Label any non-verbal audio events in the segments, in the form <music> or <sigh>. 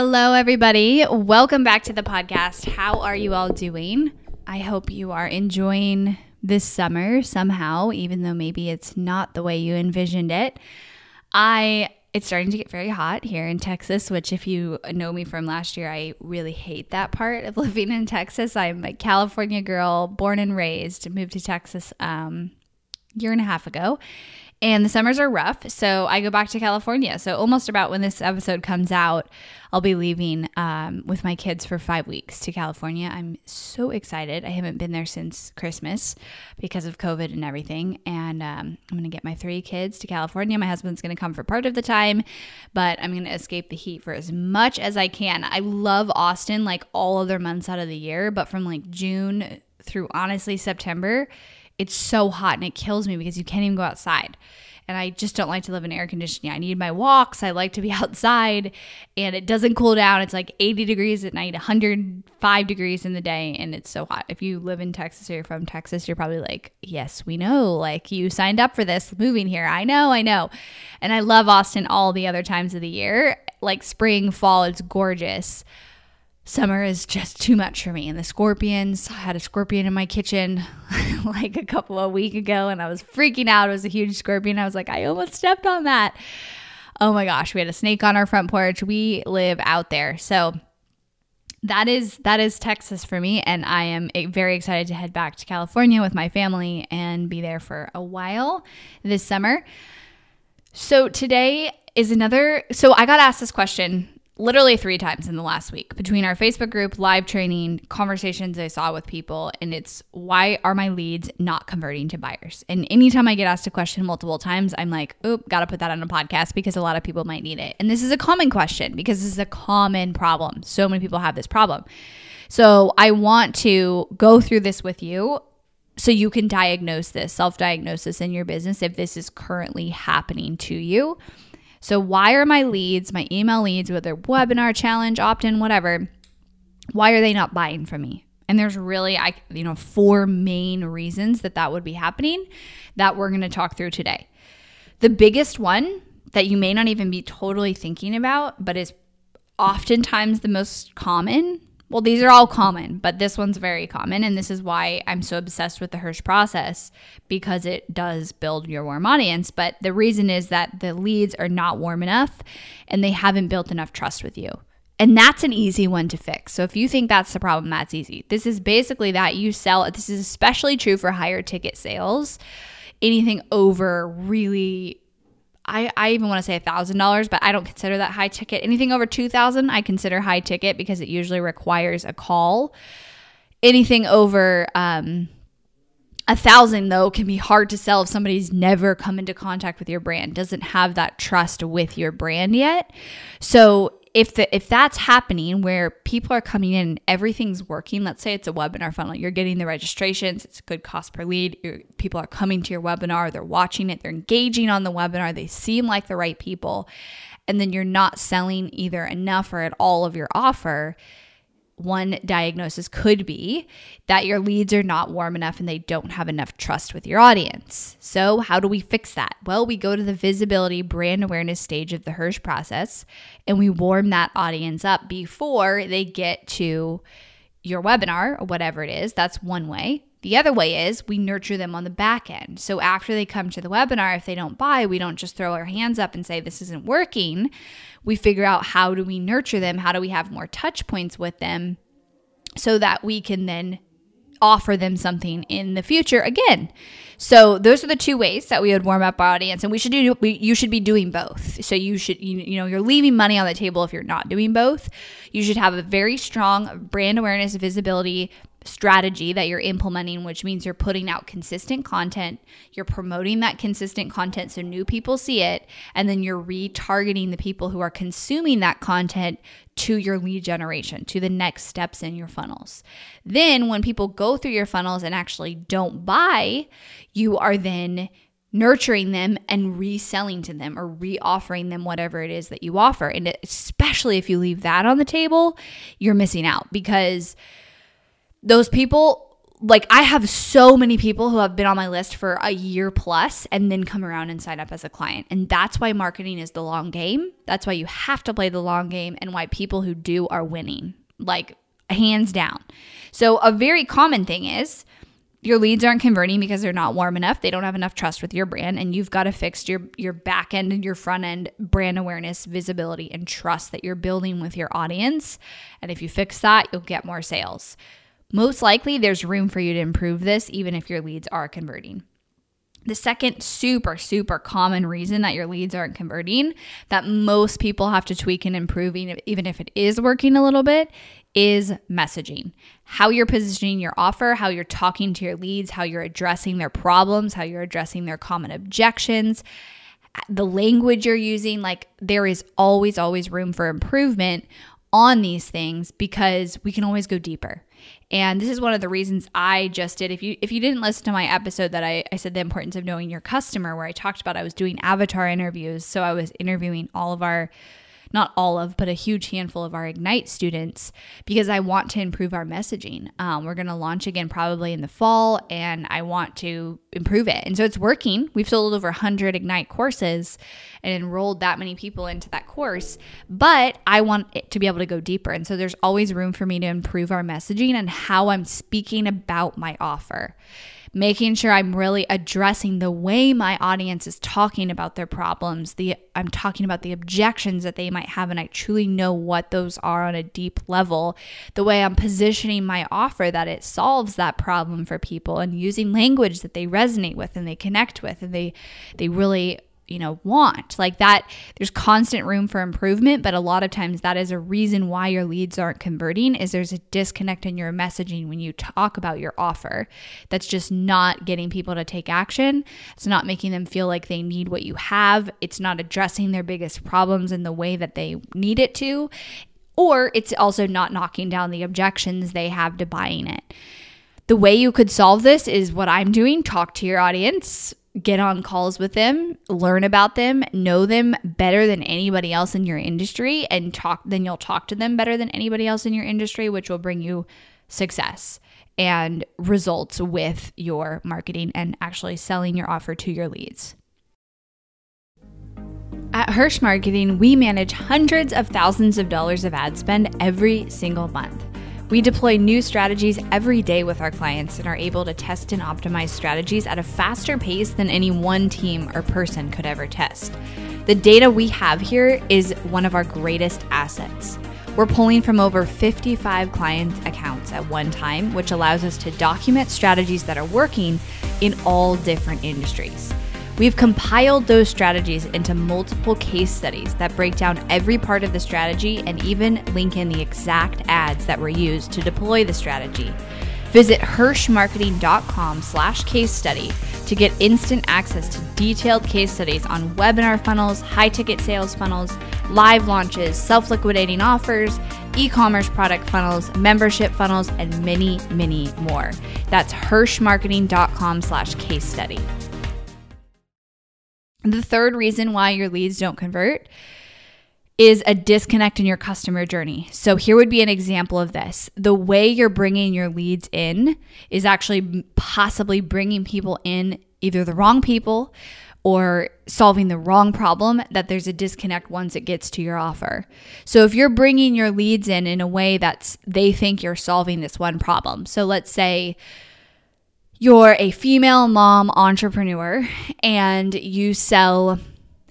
Hello, everybody. Welcome back to the podcast. How are you all doing? I hope you are enjoying this summer somehow, even though maybe it's not the way you envisioned it. I it's starting to get very hot here in Texas, which if you know me from last year, I really hate that part of <laughs> living in Texas. I'm a California girl, born and raised, moved to Texas um year and a half ago and the summers are rough. So I go back to California. So almost about when this episode comes out, I'll be leaving um, with my kids for five weeks to California. I'm so excited. I haven't been there since Christmas because of COVID and everything. And um, I'm going to get my three kids to California. My husband's going to come for part of the time, but I'm going to escape the heat for as much as I can. I love Austin like all other months out of the year, but from like June through honestly September, it's so hot and it kills me because you can't even go outside. And I just don't like to live in air conditioning. I need my walks. I like to be <laughs> outside and it doesn't cool down. It's like 80 degrees at night, 105 degrees in the day, and it's so hot. If you live in Texas or you're from Texas, you're probably like, yes, we know. Like you signed up for this moving here. I know, I know. And I love Austin all the other times of the year. Like spring, fall, it's gorgeous summer is just too much for me. And the scorpions, I had a scorpion in my kitchen <laughs> like a couple of weeks ago and I was freaking out. It was a huge scorpion. I was like, I almost stepped on that. Oh my gosh, we had a snake on our front porch. We live out there. So that is that is Texas for me and I am very excited to head back to California with my family and be there for a while this summer. So today is another so I got asked this question literally three times in the last week between our Facebook group, live training, conversations I saw with people. And it's why are my leads not converting to buyers? And anytime I get asked a question multiple times, I'm like, oop, got to put that on a podcast because a lot of people might need it. And this is a common question because this is a common problem. So many people have this problem. So I want to go through this with you so you can diagnose this, self diagnosis in your business if this is currently happening to you. So, why are my leads, my email leads, whether webinar, challenge, opt in, whatever, why are they not buying from me? And there's really, I, you know, four main reasons that that would be happening that we're going to talk through today. The biggest one that you may not even be totally thinking about, but is oftentimes the most common well, these are all common, but this one's very common. And this is why I'm so obsessed with the Hirsch process because it does build your warm audience. But the reason is that the leads are not warm enough and they haven't built enough trust with you. And that's an easy one to fix. So if you think that's the problem, that's easy. This is basically that you sell, this is especially true for higher ticket sales. Anything over really I, I even want to say a thousand dollars, but I don't consider that high ticket. Anything over two thousand, I consider high ticket because it usually requires a call. Anything over um, a thousand though can be hard to sell if somebody's never come into contact with your brand, doesn't have that trust with your brand yet. So if the if that's happening where people are coming in and everything's working let's say it's a webinar funnel you're getting the registrations it's a good cost per lead people are coming to your webinar they're watching it they're engaging on the webinar they seem like the right people and then you're not selling either enough or at all of your offer one diagnosis could be that your leads are not warm enough and they don't have enough trust with your audience. So, how do we fix that? Well, we go to the visibility brand awareness stage of the Hirsch process and we warm that audience up before they get to your webinar or whatever it is. That's one way. The other way is we nurture them on the back end. So after they come to the webinar, if they don't buy, we don't just throw our hands up and say this isn't working. We figure out how do we nurture them? How do we have more touch points with them so that we can then offer them something in the future again. So those are the two ways that we would warm up our audience, and we should do. We, you should be doing both. So you should, you, you know, you're leaving money on the table if you're not doing both. You should have a very strong brand awareness, visibility, strategy that you're implementing, which means you're putting out consistent content, you're promoting that consistent content so new people see it, and then you're retargeting the people who are consuming that content to your lead generation, to the next steps in your funnels. Then, when people go through your funnels and actually don't buy, you are then nurturing them and reselling to them or reoffering them whatever it is that you offer. And especially if you leave that on the table, you're missing out because those people like I have so many people who have been on my list for a year plus and then come around and sign up as a client. And that's why marketing is the long game. That's why you have to play the long game and why people who do are winning. Like hands down. So a very common thing is your leads aren't converting because they're not warm enough. They don't have enough trust with your brand and you've got to fix your your back end and your front end brand awareness, visibility and trust that you're building with your audience. And if you fix that, you'll get more sales most likely there's room for you to improve this even if your leads are converting. The second super, super common reason that your leads aren't converting, that most people have to tweak and improving, even if it is working a little bit, is messaging. How you're positioning your offer, how you're talking to your leads, how you're addressing their problems, how you're addressing their common objections, the language you're using. Like, there is always, always room for improvement on these things because we can always go deeper. And this is one of the reasons I just did. If you if you didn't listen to my episode that I, I said the importance of knowing your customer, where I talked about I was doing avatar interviews. So I was interviewing all of our not all of, but a huge handful of our Ignite students because I want to improve our messaging. Um, we're going to launch again probably in the fall, and I want to improve it. And so it's working. We've sold over 100 Ignite courses and enrolled that many people into that course, but I want it to be able to go deeper. And so there's always room for me to improve our messaging and how I'm speaking about my offer making sure I'm really addressing the way my audience is talking about their problems. The I'm talking about the objections that they might have and I truly know what those are on a deep level. The way I'm positioning my offer that it solves that problem for people and using language that they resonate with and they connect with and they they really you know want. Like that there's constant room for improvement but a lot of times that is a reason why your leads aren't converting is there's a disconnect in your messaging when you talk about your offer. That's just not getting people to take action. It's not making them feel like they need what you have. It's not addressing their biggest problems in the way that they need it to. Or it's also not knocking down the objections they have to buying it. The way you could solve this is what I'm doing. Talk to your audience, get on calls with them, learn about them, know them better than anybody else in your industry and talk then you'll talk to them better than anybody else in your industry which will bring you success and results with your marketing and actually selling your offer to your leads. At Hirsch Marketing, we manage hundreds of thousands of dollars of ad spend every single month. We deploy new strategies every day with our clients and are able to test and optimize strategies at a faster pace than any one team or person could ever test. The data we have here is one of our greatest assets. We're pulling from over 55 client accounts at one time, which allows us to document strategies that are working in all different industries. We've compiled those strategies into multiple case studies that break down every part of the strategy and even link in the exact ads that were used to deploy the strategy. Visit hirschmarketing.com slash case study to get instant access to detailed case studies on webinar funnels, high ticket sales funnels, live launches, self liquidating offers, e commerce product funnels, membership funnels, and many, many more. That's hirschmarketing.com slash case study. The third reason why your leads don't convert is a disconnect in your customer journey. So, here would be an example of this. The way you're bringing your leads in is actually possibly bringing people in either the wrong people or solving the wrong problem that there's a disconnect once it gets to your offer. So if you're bringing your leads in in a way that's they think you're solving this one problem. So let's say you're a female mom entrepreneur and you sell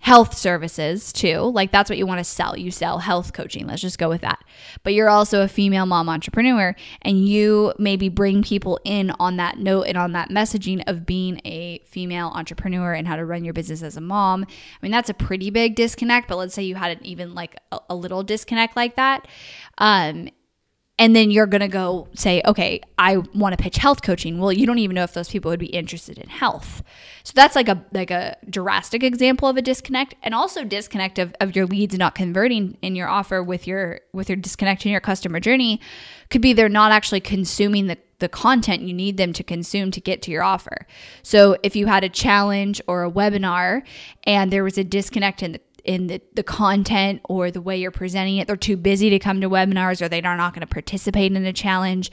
health services too. Like that's what you want to sell. You sell health coaching. Let's just go with that. But you're also a female mom entrepreneur and you maybe bring people in on that note and on that messaging of being a female entrepreneur and how to run your business as a mom. I mean, that's a pretty big disconnect, but let's say you had an even like a, a little disconnect like that. Um, and then you're going to go say okay i want to pitch health coaching well you don't even know if those people would be interested in health so that's like a like a drastic example of a disconnect and also disconnect of, of your leads not converting in your offer with your with your disconnect in your customer journey could be they're not actually consuming the the content you need them to consume to get to your offer. So if you had a challenge or a webinar and there was a disconnect in the in the, the content or the way you're presenting it. They're too busy to come to webinars or they're not going to participate in a challenge.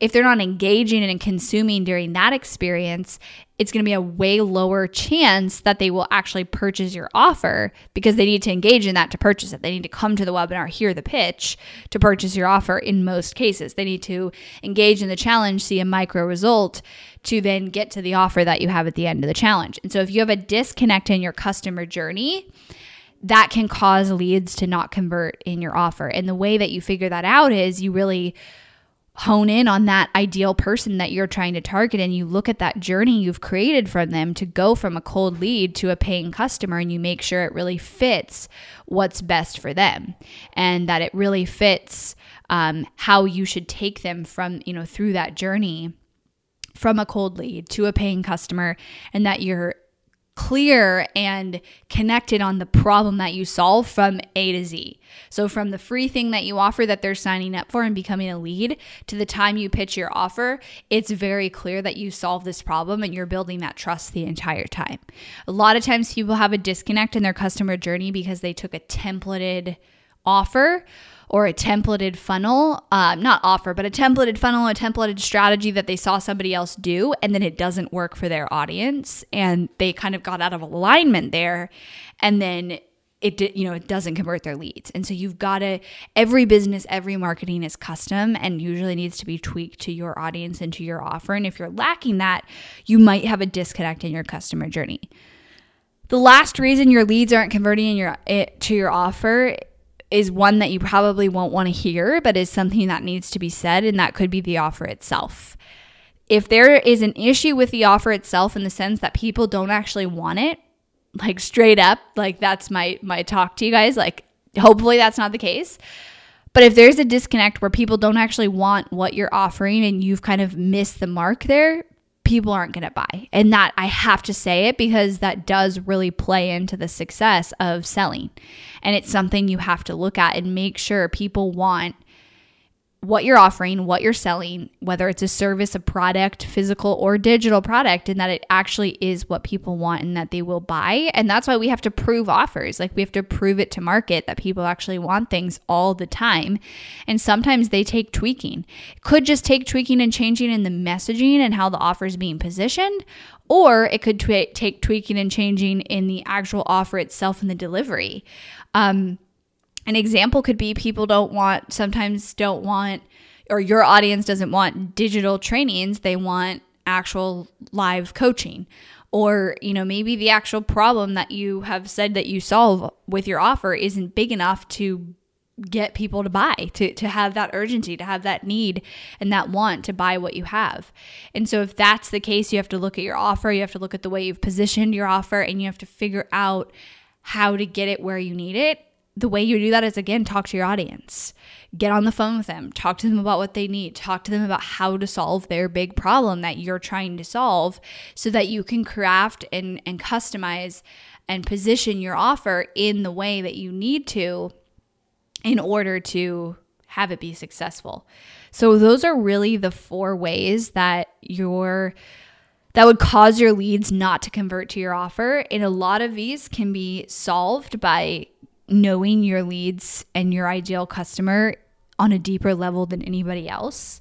If they're not engaging and consuming during that experience, it's going to be a way lower chance that they will actually purchase your offer because they need to engage in that to purchase it. They need to come to the webinar, hear the pitch to purchase your offer in most cases. They need to engage in the challenge, see a micro result to then get to the offer that you have at the end of the challenge. And so if you have a disconnect in your customer journey, that can cause leads to not convert in your offer. And the way that you figure that out is you really hone in on that ideal person that you're trying to target and you look at that journey you've created from them to go from a cold lead to a paying customer and you make sure it really fits what's best for them and that it really fits um, how you should take them from you know through that journey from a cold lead to a paying customer and that you're clear and connected on the problem that you solve from A to Z. So, from the free thing that you offer that they're signing up for and becoming a lead to the time you pitch your offer, it's very clear that you solve this problem and you're building that trust the entire time. A lot of times, people have a disconnect in their customer journey because they took a templated offer or a templated funnel, uh, not offer, but a templated funnel, a templated strategy that they saw somebody else do, and then it doesn't work for their audience, and they kind of got out of alignment there, and then it you know it doesn't convert their leads. And so you've got to every business every marketing is custom and usually needs to be tweaked to your audience and to your offer and if you're lacking that you might have a disconnect in your customer journey. The last reason your leads aren't converting in your it, to your offer is one that you probably won't want to hear, but is something that needs to be said, and that could be the offer itself. If there is an issue with the offer itself in the sense that people don't actually want it, like straight up, like that's my my talk to you guys, like hopefully that's not the case. But if there's a disconnect where people don't actually want what you're offering and you've kind of missed the mark there, people aren't going to buy. And that I have to say it because that does really play into the success of selling. And it's something you have to look at and make sure people want what you're offering, what you're selling, whether it's a service, a product, physical or digital product, and that it actually is what people want and that they will buy. And that's why we have to prove offers. Like we have to prove it to market that people actually want things all the time. And sometimes they take tweaking. It could just take tweaking and changing in the messaging and how the offer is being positioned, or it could take tweaking and changing in the actual offer itself and the delivery. Um, an example could be people don't want sometimes don't want or your audience doesn't want digital trainings. They want actual live coaching or you know maybe the actual problem that you have said that you solve with your offer isn't big enough to get people to buy to to have that urgency to have that need and that want to buy what you have. And so if that's the case you have to look at your offer you have to look at the way you've positioned your offer and you have to figure out how to get it where you need it the way you do that is again talk to your audience. Get on the phone with them. Talk to them about what they need. Talk to them about how to solve their big problem that you're trying to solve so that you can craft and, and customize and position your offer in the way that you need to in order to have it be successful. So those are really the four ways that your that would cause your leads not to convert to your offer. And a lot of these can be solved by knowing your leads and your ideal customer on a deeper level than anybody else.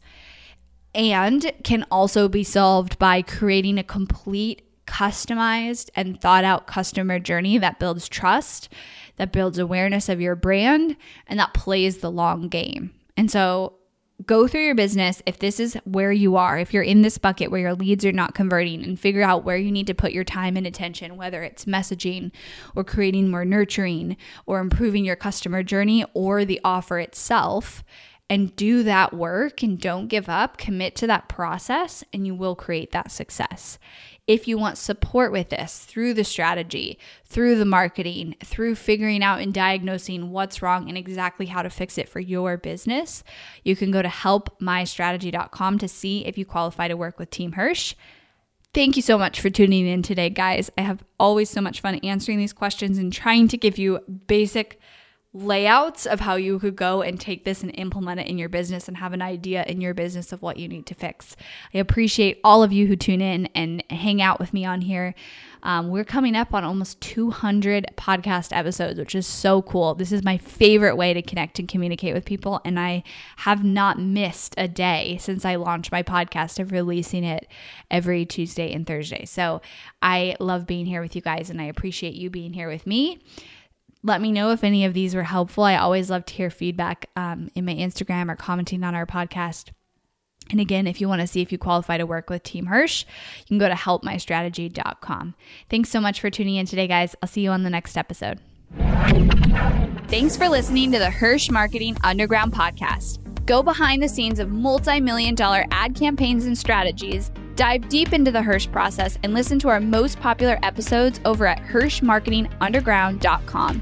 And can also be solved by creating a complete, customized, and thought out customer journey that builds trust, that builds awareness of your brand, and that plays the long game. And so go through your business if this is where you are, if you're in this bucket where your leads are not converting, and figure out where you need to put your time and attention, whether it's messaging or creating more nurturing or improving your customer journey or the offer itself. And do that work and don't give up. Commit to that process, and you will create that success. If you want support with this through the strategy, through the marketing, through figuring out and diagnosing what's wrong and exactly how to fix it for your business, you can go to helpmystrategy.com to see if you qualify to work with Team Hirsch. Thank you so much for tuning in today, guys. I have always so much fun answering these questions and trying to give you basic layouts of how you could go and take this and implement it in your business and have an idea in your business of what you need to fix. I appreciate all of you who tune in and hang out with me on here. Um, we're coming up on almost 200 podcast episodes, which is so cool. This is my favorite way to connect and communicate with people. And I have not missed a day since I launched my podcast of releasing it every Tuesday and Thursday. So I love being here with you guys and I appreciate you being here with me let me know if any of these were helpful. I always love to hear feedback um, in my Instagram or commenting on our podcast. And again, if you want to see if you qualify to work with Team Hirsch, you can go to helpmystrategy.com. Thanks so much for tuning in today, guys. I'll see you on the next episode. Thanks for listening to the Hirsch Marketing Underground podcast. Go behind the scenes of multi million dollar ad campaigns and strategies, dive deep into the Hirsch process, and listen to our most popular episodes over at HirschMarketingUnderground.com.